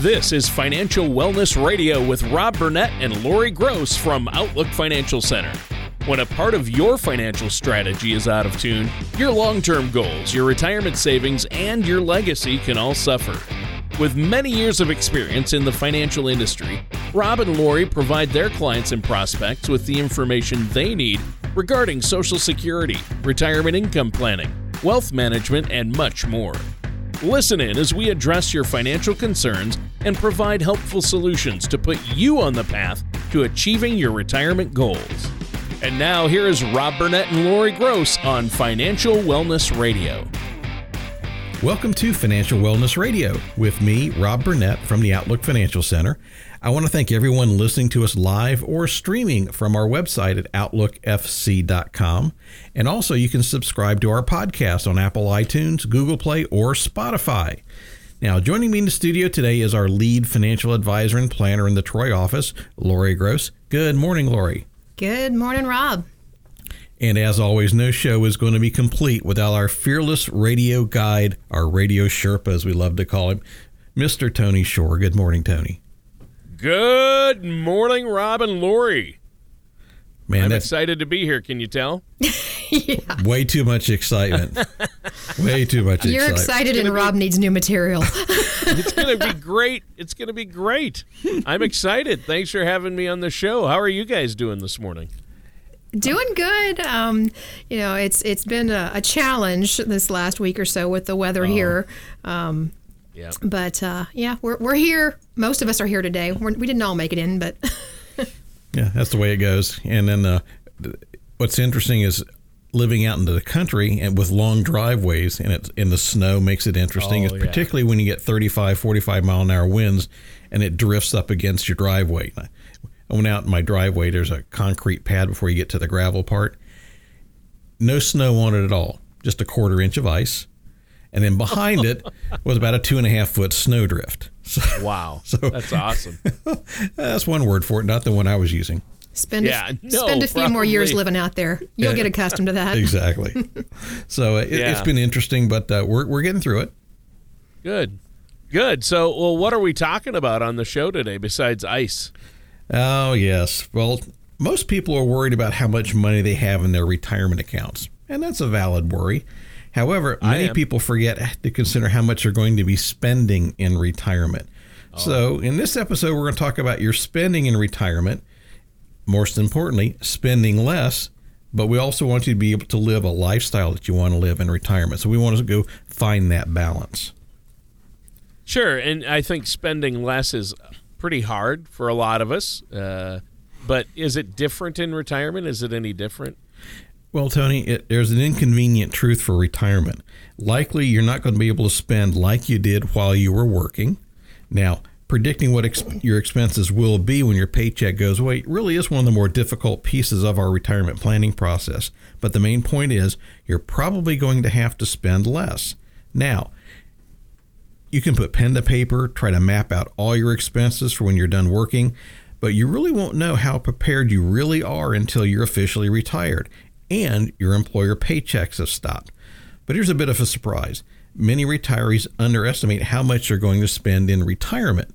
This is Financial Wellness Radio with Rob Burnett and Lori Gross from Outlook Financial Center. When a part of your financial strategy is out of tune, your long term goals, your retirement savings, and your legacy can all suffer. With many years of experience in the financial industry, Rob and Lori provide their clients and prospects with the information they need regarding Social Security, retirement income planning, wealth management, and much more. Listen in as we address your financial concerns and provide helpful solutions to put you on the path to achieving your retirement goals. And now, here is Rob Burnett and Lori Gross on Financial Wellness Radio. Welcome to Financial Wellness Radio with me, Rob Burnett from the Outlook Financial Center. I want to thank everyone listening to us live or streaming from our website at outlookfc.com. And also, you can subscribe to our podcast on Apple iTunes, Google Play, or Spotify. Now, joining me in the studio today is our lead financial advisor and planner in the Troy office, Lori Gross. Good morning, Lori. Good morning, Rob. And as always, no show is going to be complete without our fearless radio guide, our radio Sherpa, as we love to call him, Mr. Tony Shore. Good morning, Tony. Good morning, Rob and Lori. Man, I'm that's excited to be here. Can you tell? yeah. way too much excitement. way too much excitement. You're excitement. excited, and Rob needs new material. It's going to be great. It's going to be great. I'm excited. Thanks for having me on the show. How are you guys doing this morning? Doing good. Um, you know, it's it's been a, a challenge this last week or so with the weather here. Um, Yeah. but uh, yeah, we're, we're here. Most of us are here today. We're, we didn't all make it in, but Yeah, that's the way it goes. And then uh, what's interesting is living out into the country and with long driveways and it's in the snow makes it interesting. Oh, yeah. particularly when you get 35, 45 mile an hour winds and it drifts up against your driveway. I went out in my driveway. There's a concrete pad before you get to the gravel part. No snow on it at all, just a quarter inch of ice. And then behind it was about a two and a half foot snowdrift. So Wow. So- That's awesome. that's one word for it, not the one I was using. spend Yeah, a, no, spend a few more years living out there. You'll Yeah. get accustomed to that. exactly. so it, Yeah. it's been interesting, but uh, we're we're getting through it. Good. Good. So, well, what are we talking about on the show today besides ice? Oh yes. Well, most people are worried about how much money they have in their retirement accounts, and that's a valid worry. However, I many am. people forget to consider how much they're going to be spending in retirement. So, in this episode, we're going to talk about your spending in retirement. Most importantly, spending less, but we also want you to be able to live a lifestyle that you want to live in retirement. So, we want to go find that balance. Sure. And I think spending less is pretty hard for a lot of us. Uh, but is it different in retirement? Is it any different? Well, Tony, it, there's an inconvenient truth for retirement. Likely, you're not going to be able to spend like you did while you were working. Now, predicting what ex- your expenses will be when your paycheck goes away really is one of the more difficult pieces of our retirement planning process. But the main point is you're probably going to have to spend less. Now, you can put pen to paper, try to map out all your expenses for when you're done working, but you really won't know how prepared you really are until you're officially retired and your employer paychecks have stopped. But here's a bit of a surprise many retirees underestimate how much they're going to spend in retirement.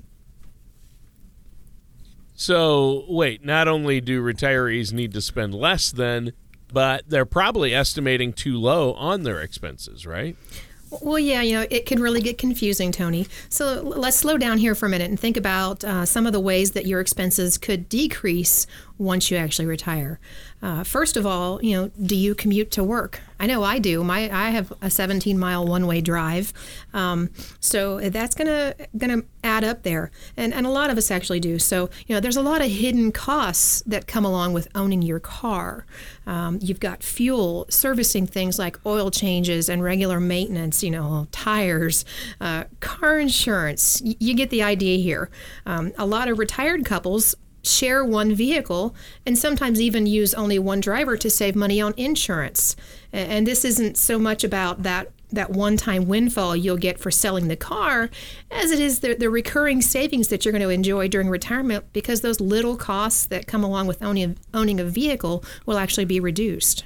So, wait, not only do retirees need to spend less then, but they're probably estimating too low on their expenses, right? Well, yeah, you know, it can really get confusing, Tony. So let's slow down here for a minute and think about uh, some of the ways that your expenses could decrease once you actually retire. Uh, first of all, you know, do you commute to work? I know I do. My I have a 17 mile one way drive, um, so that's gonna gonna add up there, and and a lot of us actually do. So you know, there's a lot of hidden costs that come along with owning your car. Um, you've got fuel, servicing things like oil changes and regular maintenance. You know, tires, uh, car insurance. Y- you get the idea here. Um, a lot of retired couples share one vehicle and sometimes even use only one driver to save money on insurance. And this isn't so much about that that one-time windfall you'll get for selling the car as it is the, the recurring savings that you're going to enjoy during retirement because those little costs that come along with owning, owning a vehicle will actually be reduced.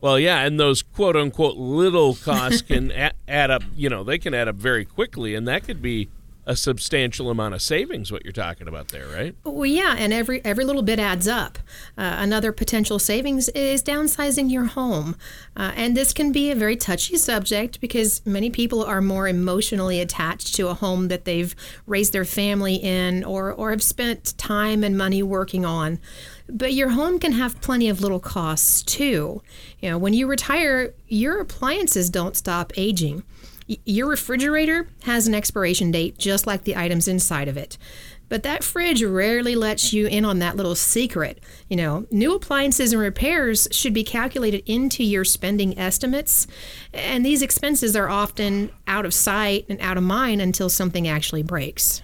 Well, yeah, and those quote unquote little costs can a- add up, you know, they can add up very quickly, and that could be a substantial amount of savings. What you're talking about there, right? Well, yeah, and every every little bit adds up. Uh, another potential savings is downsizing your home, uh, and this can be a very touchy subject because many people are more emotionally attached to a home that they've raised their family in or or have spent time and money working on. But your home can have plenty of little costs too. You know, when you retire, your appliances don't stop aging. Your refrigerator has an expiration date just like the items inside of it. But that fridge rarely lets you in on that little secret. You know, new appliances and repairs should be calculated into your spending estimates, and these expenses are often out of sight and out of mind until something actually breaks.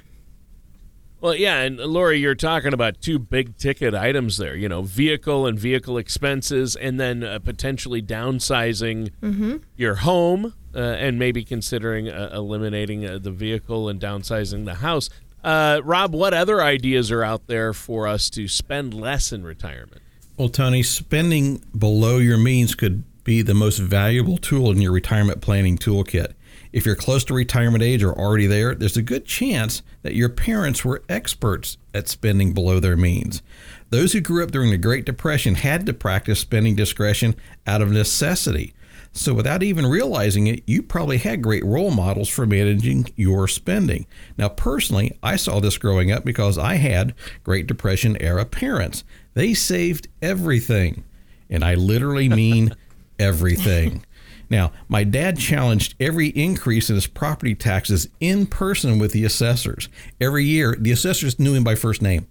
Well, yeah, and Lori, you're talking about two big ticket items there. You know, vehicle and vehicle expenses, and then uh, potentially downsizing mm-hmm. your home, uh, and maybe considering uh, eliminating uh, the vehicle and downsizing the house. Uh, Rob, what other ideas are out there for us to spend less in retirement? Well, Tony, spending below your means could be the most valuable tool in your retirement planning toolkit. If you're close to retirement age or already there, there's a good chance that your parents were experts at spending below their means. Those who grew up during the Great Depression had to practice spending discretion out of necessity. So, without even realizing it, you probably had great role models for managing your spending. Now, personally, I saw this growing up because I had Great Depression era parents. They saved everything. And I literally mean everything. Now, my dad challenged every increase in his property taxes in person with the assessors. Every year, the assessors knew him by first name.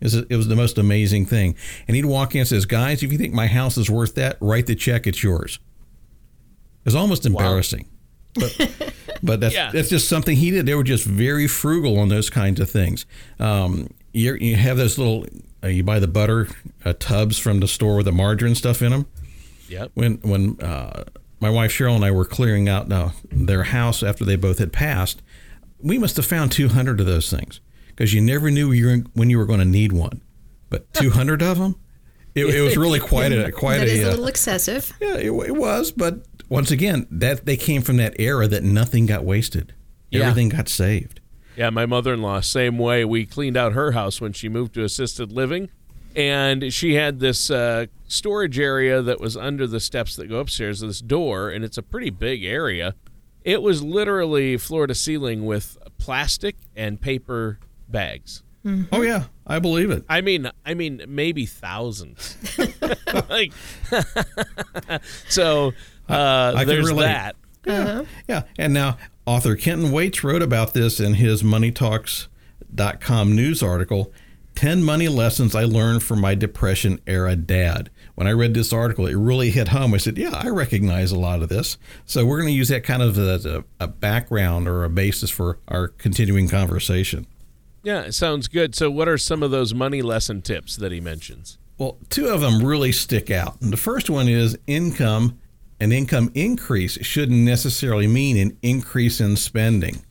It was, the most amazing thing. And he'd walk in and says, Guys, if you think my house is worth that, write the check, it's yours. It was almost embarrassing. Wow. But, but that's, yeah. that's just something he did. They were just very frugal on those kinds of things. Um, you, you have those little, uh, you buy the butter uh, tubs from the store with the margarine stuff in them. Yep. When, when, uh, my wife Cheryl and I were clearing out uh, their house after they both had passed. We must have found 200 of those things because you never knew you were, when you were going to need one. But 200 of them, it, it, was really quite a quite that a, is a little excessive. Yeah, it, it, was. But once again, that they came from that era that nothing got wasted. Yeah. Everything got saved. Yeah, my mother-in-law, same way. We cleaned out her house when she moved to assisted living and she had this uh, storage area that was under the steps that go upstairs this door and it's a pretty big area it was literally floor to ceiling with plastic and paper bags mm-hmm. oh yeah i believe it i mean i mean maybe thousands like so uh, I, I there's that yeah. Uh-huh. yeah and now author kenton waits wrote about this in his moneytalks.com news article 10 money lessons I learned from my depression era dad. When I read this article, it really hit home. I said, Yeah, I recognize a lot of this. So we're going to use that kind of as a, a background or a basis for our continuing conversation. Yeah, it sounds good. So, what are some of those money lesson tips that he mentions? Well, two of them really stick out. And the first one is income. An income increase shouldn't necessarily mean an increase in spending.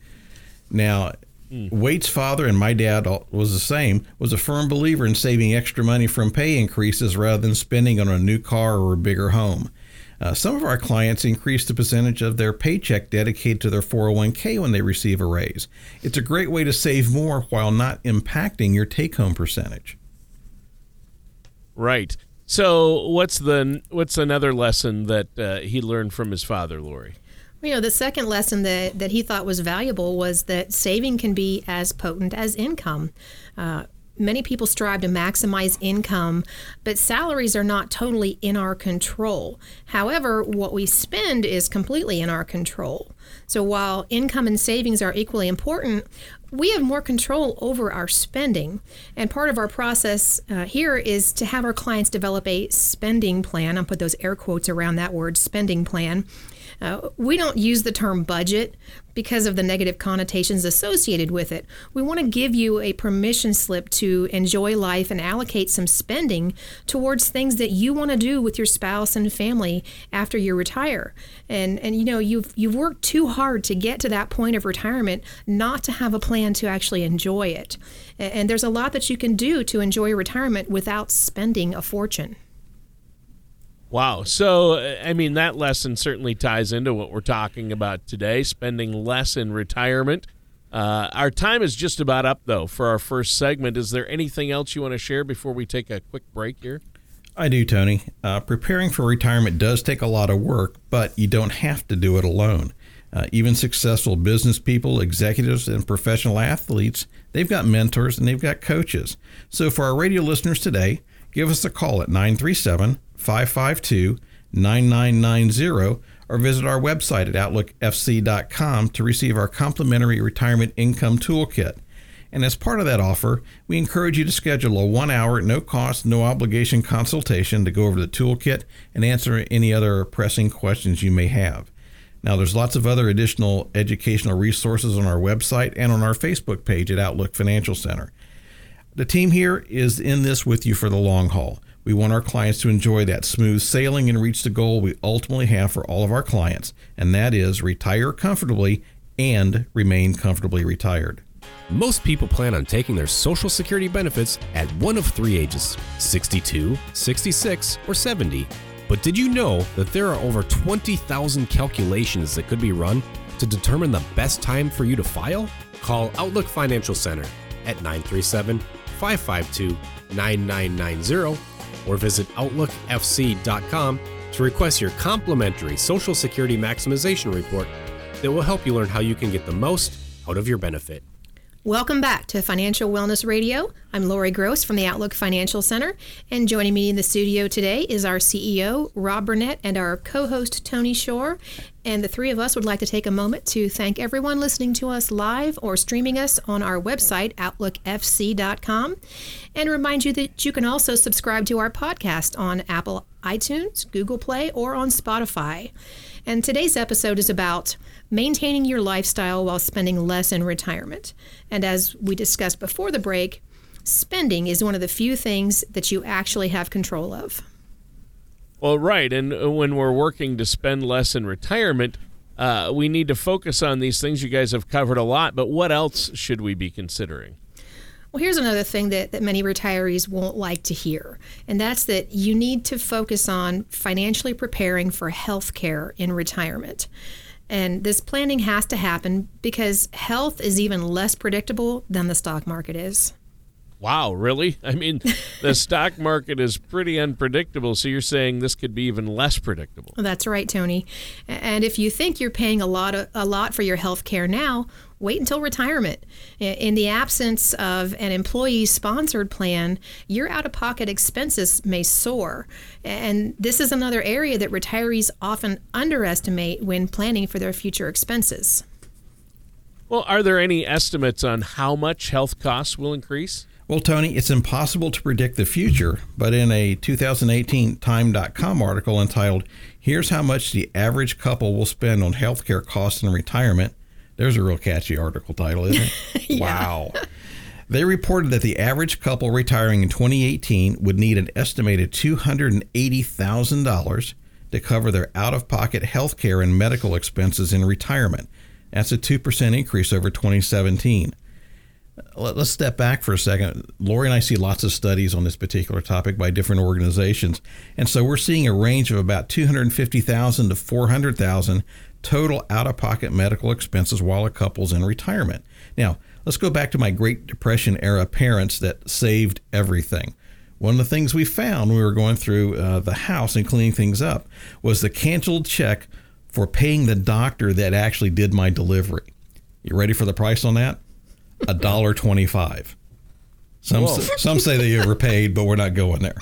Now, Mm. Waite's father and my dad was the same. Was a firm believer in saving extra money from pay increases rather than spending on a new car or a bigger home. Uh, some of our clients increase the percentage of their paycheck dedicated to their 401k when they receive a raise. It's a great way to save more while not impacting your take-home percentage. Right. So, what's the what's another lesson that uh, he learned from his father, Lori? You know, the second lesson that, that he thought was valuable was that saving can be as potent as income. Uh, many people strive to maximize income, but salaries are not totally in our control. However, what we spend is completely in our control. So while income and savings are equally important, we have more control over our spending. And part of our process uh, here is to have our clients develop a spending plan. I'll put those air quotes around that word spending plan uh, we don't use the term budget because of the negative connotations associated with it. We want to give you a permission slip to enjoy life and allocate some spending towards things that you want to do with your spouse and family after you retire. And and you know you've you've worked too hard to get to that point of retirement not to have a plan to actually enjoy it. And there's a lot that you can do to enjoy retirement without spending a fortune. Wow. So, I mean, that lesson certainly ties into what we're talking about today spending less in retirement. Uh, our time is just about up, though, for our first segment. Is there anything else you want to share before we take a quick break here? I do, Tony. Uh, preparing for retirement does take a lot of work, but you don't have to do it alone. Uh, even successful business people, executives, and professional athletes, they've got mentors and they've got coaches. So for our radio listeners today, give us a call at 937 552 9990 or visit our website at outlookfc.com to receive our complimentary retirement income toolkit. And as part of that offer, we encourage you to schedule a one hour, no cost, no obligation consultation to go over the toolkit and answer any other pressing questions you may have. Now, there's lots of other additional educational resources on our website and on our Facebook page at Outlook Financial Center. The team here is in this with you for the long haul. We want our clients to enjoy that smooth sailing and reach the goal we ultimately have for all of our clients, and that is retire comfortably and remain comfortably retired. Most people plan on taking their Social Security benefits at one of three ages 62, 66, or 70. But did you know that there are over 20,000 calculations that could be run to determine the best time for you to file? Call Outlook Financial Center at 937 552 9990 or visit OutlookFC.com to request your complimentary Social Security Maximization Report that will help you learn how you can get the most out of your benefit. Welcome back to Financial Wellness Radio. I'm Lori Gross from the Outlook Financial Center, and joining me in the studio today is our CEO, Rob Burnett, and our co host, Tony Shore. And the three of us would like to take a moment to thank everyone listening to us live or streaming us on our website, OutlookFC.com, and remind you that you can also subscribe to our podcast on Apple iTunes, Google Play, or on Spotify. And today's episode is about maintaining your lifestyle while spending less in retirement. And as we discussed before the break, spending is one of the few things that you actually have control of. Well, right. And uh, when we're working to spend less in retirement, uh, we need to focus on these things. You guys have covered a lot, but what else should we be considering? Well, here's another thing that, that many retirees won't like to hear, and that's that you need to focus on financially preparing for health care in retirement. And this planning has to happen because health is even less predictable than the stock market is. Wow, really? I mean, the stock market is pretty unpredictable. So you're saying this could be even less predictable? That's right, Tony. And if you think you're paying a lot of, a lot for your health care now, wait until retirement. In the absence of an employee sponsored plan, your out of pocket expenses may soar. And this is another area that retirees often underestimate when planning for their future expenses. Well, are there any estimates on how much health costs will increase? Well, Tony, it's impossible to predict the future, but in a 2018 Time.com article entitled, Here's How Much the Average Couple Will Spend on Healthcare Costs in Retirement, there's a real catchy article title, isn't it? yeah. Wow. They reported that the average couple retiring in 2018 would need an estimated $280,000 to cover their out of pocket health care and medical expenses in retirement. That's a 2% increase over 2017 let's step back for a second. Lori and I see lots of studies on this particular topic by different organizations, and so we're seeing a range of about 250,000 to 400,000 total out-of-pocket medical expenses while a couple's in retirement. Now, let's go back to my Great Depression era parents that saved everything. One of the things we found when we were going through uh, the house and cleaning things up was the canceled check for paying the doctor that actually did my delivery. You ready for the price on that? a dollar twenty-five. Some some say they overpaid, but we're not going there.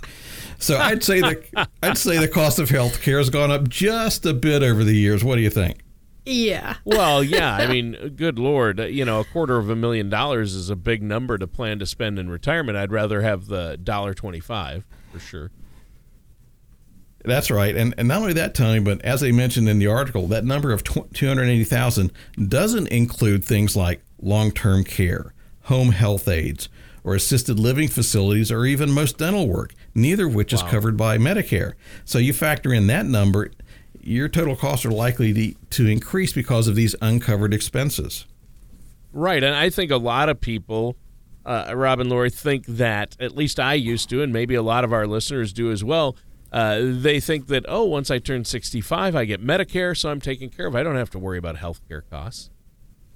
So I'd say the I'd say the cost of health care has gone up just a bit over the years. What do you think? Yeah. Well, yeah. I mean, good lord, you know, a quarter of a million dollars is a big number to plan to spend in retirement. I'd rather have the dollar twenty-five for sure. That's right, and and not only that, Tony, but as I mentioned in the article, that number of two hundred eighty thousand doesn't include things like long term care, home health aides, or assisted living facilities, or even most dental work, neither of which wow. is covered by Medicare. So you factor in that number, your total costs are likely to, to increase because of these uncovered expenses. Right. And I think a lot of people, uh, Rob and Lori, think that, at least I used to, and maybe a lot of our listeners do as well. Uh, they think that, oh, once I turn 65, I get Medicare, so I'm taken care of. I don't have to worry about health care costs.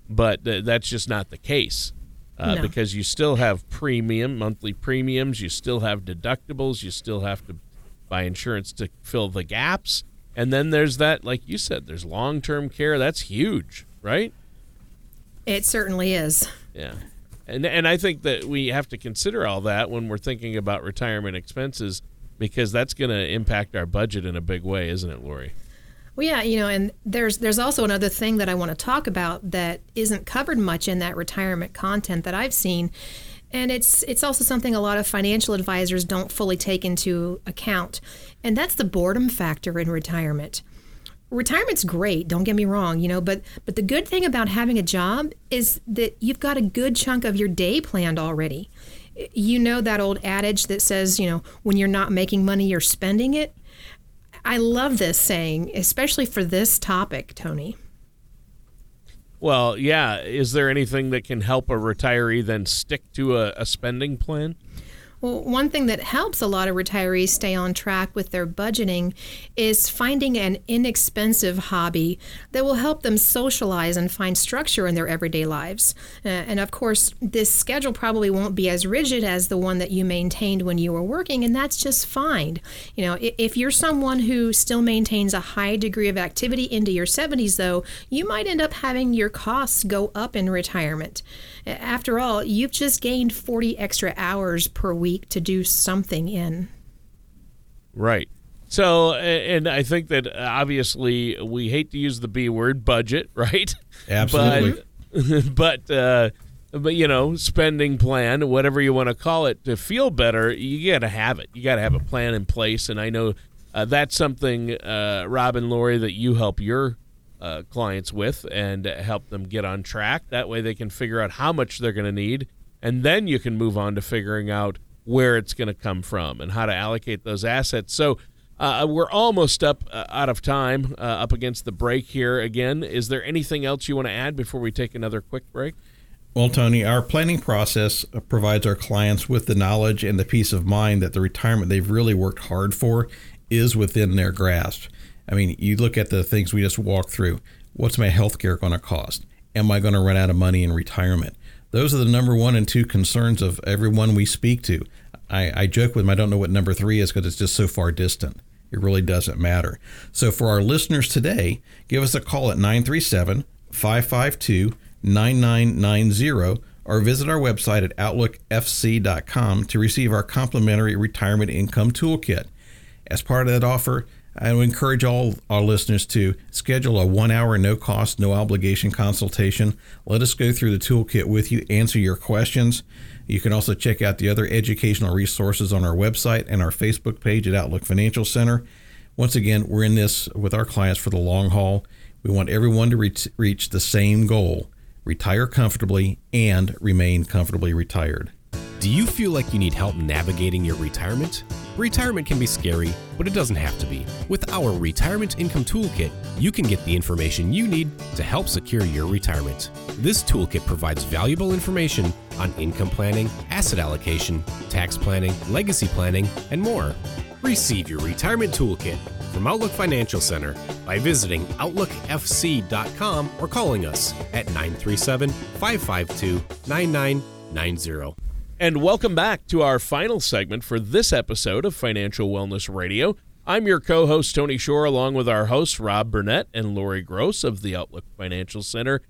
but th- that's just not the case. Uh, No. Because you still have premium monthly premiums, you still have deductibles, you still have to buy insurance to fill the gaps, and then there's that, like you said, there's long term care. That's huge, right? It certainly is. Yeah. And and I think that we have to consider all that when we're thinking about retirement expenses because that's going to impact our budget in a big way, isn't it, Lori? Well, yeah, you know, and there's there's also another thing that I want to talk about that isn't covered much in that retirement content that I've seen, and it's it's also something a lot of financial advisors don't fully take into account, and that's the boredom factor in retirement. Retirement's great, don't get me wrong, you know, but but the good thing about having a job is that you've got a good chunk of your day planned already. You know that old adage that says, you know, when you're not making money, you're spending it. I love this saying, especially for this topic, Tony. Well, yeah. Is there anything that can help a retiree then stick to a, a spending plan? One thing that helps a lot of retirees stay on track with their budgeting is finding an inexpensive hobby that will help them socialize and find structure in their everyday lives. Uh, and of course, this schedule probably won't be as rigid as the one that you maintained when you were working, and that's just fine. You know, if you're someone who still maintains a high degree of activity into your 70s, though, you might end up having your costs go up in retirement. After all, you've just gained 40 extra hours per week to do something in. Right. So, and I think that uh, obviously we hate to use the B word, budget, right? Absolutely. But, but, uh, but you know, spending plan, whatever you want to call it, to feel better, you got to have it. You got to have a plan in place. And I know uh, that's something, uh, Rob and Lori, that you help your uh, clients with and help them get on track. That way they can figure out how much they're going to need. And then you can move on to figuring out where it's going to come from and how to allocate those assets. So uh, we're almost up uh, out of time, uh, up against the break here again. Is there anything else you want to add before we take another quick break? Well, Tony, our planning process uh, provides our clients with the knowledge and the peace of mind that the retirement they've really worked hard for is within their grasp. I mean, you look at the things we just walked through. What's my health care going to cost? Am I going to run out of money in retirement? Those are the number one and two concerns of everyone we speak to. I, I joke with them, I don't know what number three is because it's just so far distant. It really doesn't matter. So, for our listeners today, give us a call at 937 552 9990 or visit our website at outlookfc.com to receive our complimentary retirement income toolkit. As part of that offer, I would encourage all our listeners to schedule a one hour, no cost, no obligation consultation. Let us go through the toolkit with you, answer your questions. You can also check out the other educational resources on our website and our Facebook page at Outlook Financial Center. Once again, we're in this with our clients for the long haul. We want everyone to reach, reach the same goal retire comfortably and remain comfortably retired. Do you feel like you need help navigating your retirement? Retirement can be scary, but it doesn't have to be. With our Retirement Income Toolkit, you can get the information you need to help secure your retirement. This toolkit provides valuable information on income planning, asset allocation, tax planning, legacy planning, and more. Receive your retirement toolkit from Outlook Financial Center by visiting OutlookFC.com or calling us at 937 552 9990. And welcome back to our final segment for this episode of Financial Wellness Radio. I'm your co host, Tony Shore, along with our hosts, Rob Burnett and Lori Gross of the Outlook Financial Center.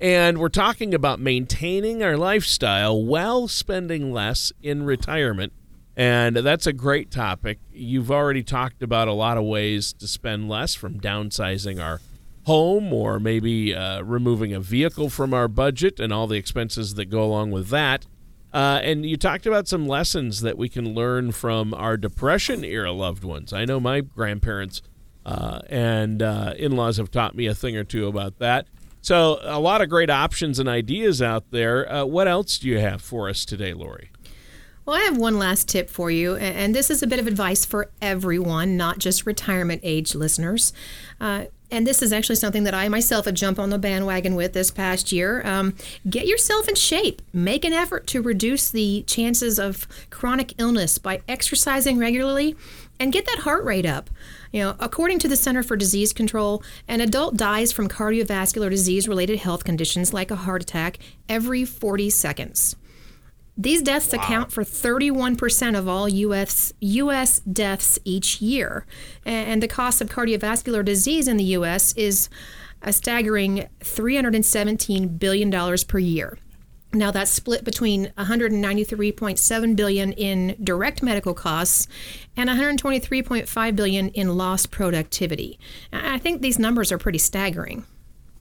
And we're talking about maintaining our lifestyle while spending less in retirement. And that's a great topic. You've already talked about a lot of ways to spend less from downsizing our home or maybe uh, removing a vehicle from our budget and all the expenses that go along with that. Uh, and you talked about some lessons that we can learn from our Depression era loved ones. I know my grandparents uh, and uh, in laws have taught me a thing or two about that. So, a lot of great options and ideas out there. Uh, what else do you have for us today, Lori? Well, I have one last tip for you, and this is a bit of advice for everyone, not just retirement age listeners. Uh, and this is actually something that I myself had jumped on the bandwagon with this past year. Um, get yourself in shape. Make an effort to reduce the chances of chronic illness by exercising regularly and get that heart rate up. You know, according to the Center for Disease Control, an adult dies from cardiovascular disease related health conditions like a heart attack every 40 seconds. These deaths wow. account for 31% of all US, US deaths each year. And the cost of cardiovascular disease in the US is a staggering $317 billion per year. Now that's split between 193.7 billion in direct medical costs and 123.5 billion in lost productivity. I think these numbers are pretty staggering.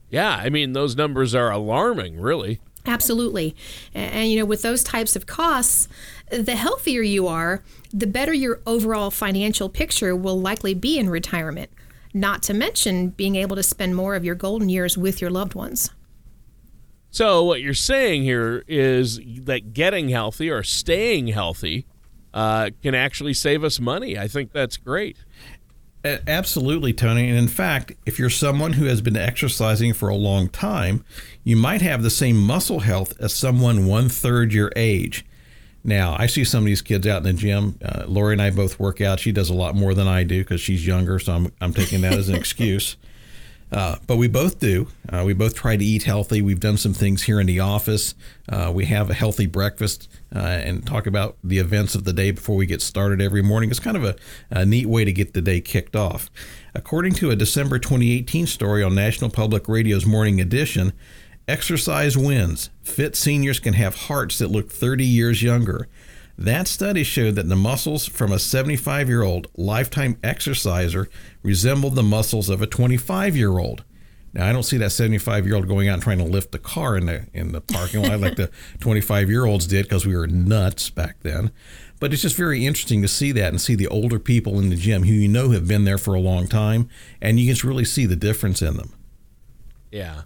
Yeah, I mean those numbers are alarming, really. Absolutely. And, and, you know, with those types of costs, the healthier you are, the better your overall financial picture will likely be in retirement, not to mention being able to spend more of your golden years with your loved ones. So, what you're saying here is that getting healthy or staying healthy uh, can actually save us money. I think that's great. Absolutely, Tony. And in fact, if you're someone who has been exercising for a long time, you might have the same muscle health as someone one third your age. Now, I see some of these kids out in the gym. Uh, Lori and I both work out. She does a lot more than I do because she's younger, so I'm, I'm taking that as an excuse. Uh, but we both do. Uh, we both try to eat healthy. We've done some things here in the office. Uh, we have a healthy breakfast uh, and talk about the events of the day before we get started every morning. It's kind of a, a neat way to get the day kicked off. According to a December 2018 story on National Public Radio's Morning Edition, exercise wins. Fit seniors can have hearts that look 30 years younger. That study showed that the muscles from a 75 year old lifetime exerciser resembled the muscles of a 25 year old. Now I don't see that 75 year old going out and trying to lift the car in the in the parking lot like the 25 year olds did because we were nuts back then. But it's just very interesting to see that and see the older people in the gym who you know have been there for a long time, and you can really see the difference in them. Yeah,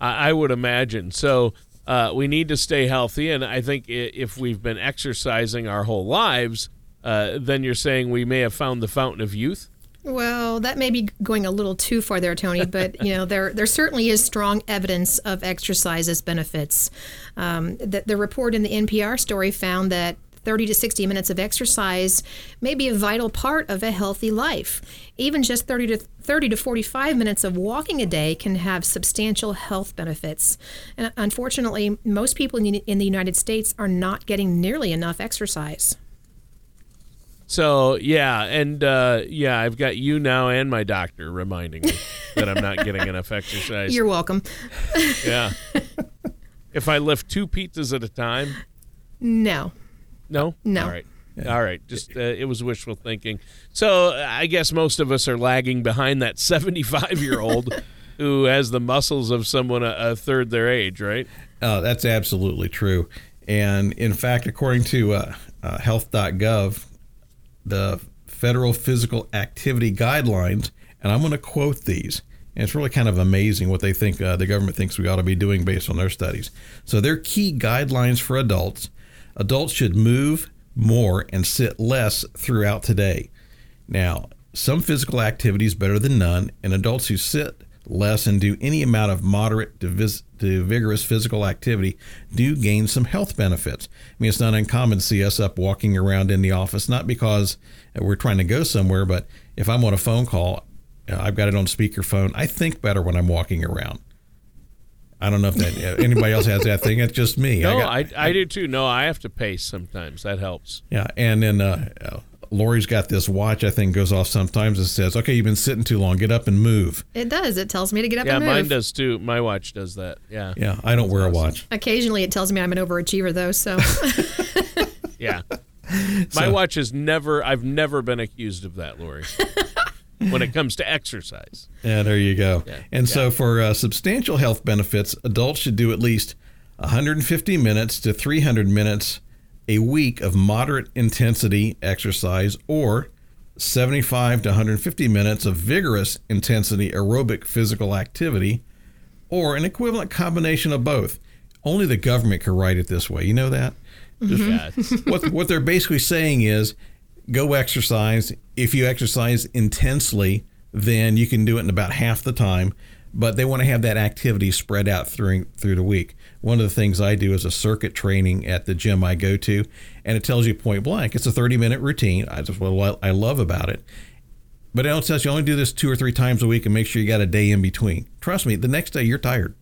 I, I would imagine. So uh, we need to stay healthy. And I think if we've been exercising our whole lives, uh, then you're saying we may have found the fountain of youth. Well, that may be going a little too far there, Tony. But you know, there there certainly is strong evidence of exercise's benefits. Um, the, the report in the NPR story found that 30 to 60 minutes of exercise may be a vital part of a healthy life. Even just 30 to 30 to 45 minutes of walking a day can have substantial health benefits. And unfortunately, most people in the United States are not getting nearly enough exercise. So yeah, and uh, yeah, I've got you now and my doctor reminding me that I'm not getting enough exercise. You're welcome. yeah. If I lift two pizzas at a time. No. No. No. All right. Yeah. All right. Just uh, it was wishful thinking. So I guess most of us are lagging behind that 75 year old who has the muscles of someone a, a third their age, right? Uh, that's absolutely true. And in fact, according to uh, uh, health.gov, the federal physical activity guidelines, and I'm going to quote these. And it's really kind of amazing what they think uh, the government thinks we ought to be doing based on their studies. So, their key guidelines for adults adults should move more and sit less throughout today. Now, some physical activity is better than none, and adults who sit less and do any amount of moderate to, vis- to, vigorous physical activity do gain some health benefits. I mean, it's not uncommon to see us up walking around in the office, not because we're trying to go somewhere, but if I'm on a phone call, uh, I've got it on speakerphone. I think better when I'm walking around. I don't know if that anybody else has that thing. It's just me. No, I, got, I, I, do too. No, I have to pace sometimes. That helps. Yeah, and then uh, Lori's got this watch. I think goes off sometimes and says, "Okay, you've been sitting too long. Get up and move." It does. It tells me to get up yeah, and move. Mine does too. My watch does that. Yeah. Yeah, I don't That's wear awesome. a watch. Occasionally, it tells me I'm an overachiever, though. So. yeah. My so, watch has never. I've never been accused of that, Lori when it comes to exercise. Yeah, there you go. Yeah. And yeah. so, for uh, substantial health benefits, adults should do at least 150 minutes to 300 minutes a week of moderate intensity exercise or 75 to 150 minutes of vigorous intensity aerobic physical activity or an equivalent combination of both. Only the government can write it this way. You know that? Mm-hmm. what, what they're basically saying is go exercise. If you exercise intensely, then you can do it in about half the time. but they want to have that activity spread out through through the week. One of the things I do is a circuit training at the gym I go to, and it tells you point blank. It's a 30 minute routine. I just what I love about it. But it also says you only do this two or three times a week and make sure you got a day in between. Trust me, the next day you're tired.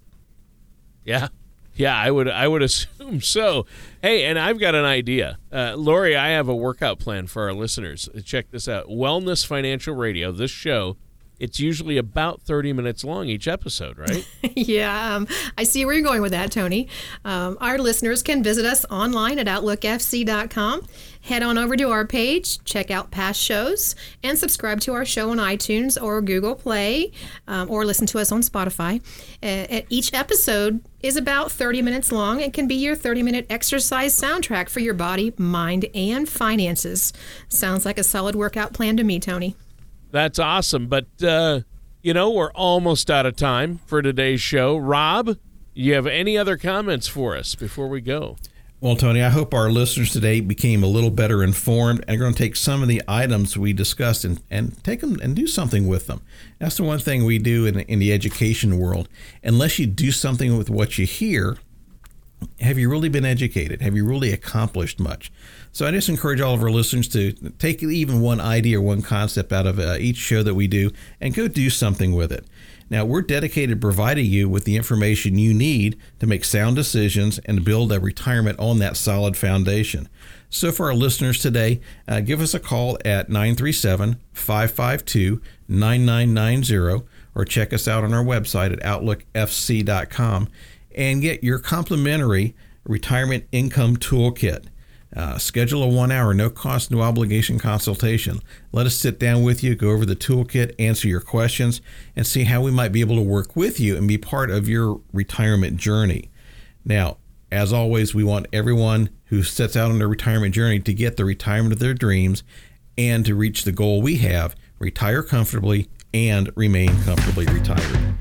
Yeah. Yeah, I would I would assume so. Hey, and I've got an idea. Uh, Lori, I have a workout plan for our listeners. Check this out. Wellness Financial Radio, this show it's usually about 30 minutes long each episode, right? yeah, um, I see where you're going with that, Tony. Um, our listeners can visit us online at OutlookFC.com. Head on over to our page, check out past shows, and subscribe to our show on iTunes or Google Play, um, or listen to us on Spotify. Uh, each episode is about 30 minutes long and can be your 30 minute exercise soundtrack for your body, mind, and finances. Sounds like a solid workout plan to me, Tony. That's awesome. But, uh, you know, we're almost out of time for today's show. Rob, you have any other comments for us before we go? Well, Tony, I hope our listeners today became a little better informed and are going to take some of the items we discussed and, and take them and do something with them. That's the one thing we do in, in the education world. Unless you do something with what you hear, have you really been educated? Have you really accomplished much? So I just encourage all of our listeners to take even one idea or one concept out of uh, each show that we do and go do something with it. Now, we're dedicated to providing you with the information you need to make sound decisions and build a retirement on that solid foundation. So, for our listeners today, uh, give us a call at 937 552 9990 or check us out on our website at outlookfc.com and get your complimentary retirement income toolkit. Uh, schedule a one hour, no cost, no obligation consultation. Let us sit down with you, go over the toolkit, answer your questions, and see how we might be able to work with you and be part of your retirement journey. Now, as always, we want everyone who sets out on their retirement journey to get the retirement of their dreams and to reach the goal we have retire comfortably and remain comfortably retired.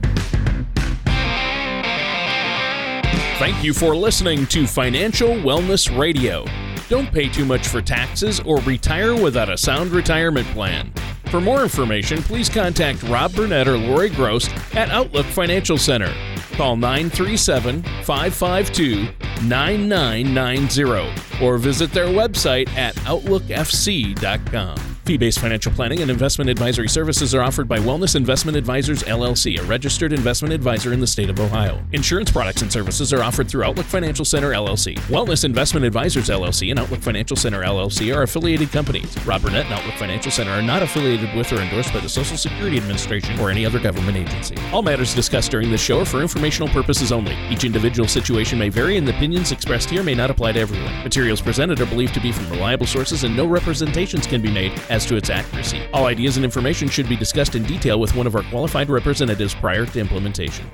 Thank you for listening to Financial Wellness Radio. Don't pay too much for taxes or retire without a sound retirement plan. For more information, please contact Rob Burnett or Lori Gross at Outlook Financial Center. Call 937 552 9990 or visit their website at OutlookFC.com. Fee based financial planning and investment advisory services are offered by Wellness Investment Advisors LLC, a registered investment advisor in the state of Ohio. Insurance products and services are offered through Outlook Financial Center LLC. Wellness Investment Advisors LLC and Outlook Financial Center LLC are affiliated companies. Rob Burnett and Outlook Financial Center are not affiliated with or endorsed by the Social Security Administration or any other government agency. All matters discussed during this show are for informational purposes only. Each individual situation may vary, and the opinions expressed here may not apply to everyone. Materials presented are believed to be from reliable sources, and no representations can be made as to its accuracy. All ideas and information should be discussed in detail with one of our qualified representatives prior to implementation.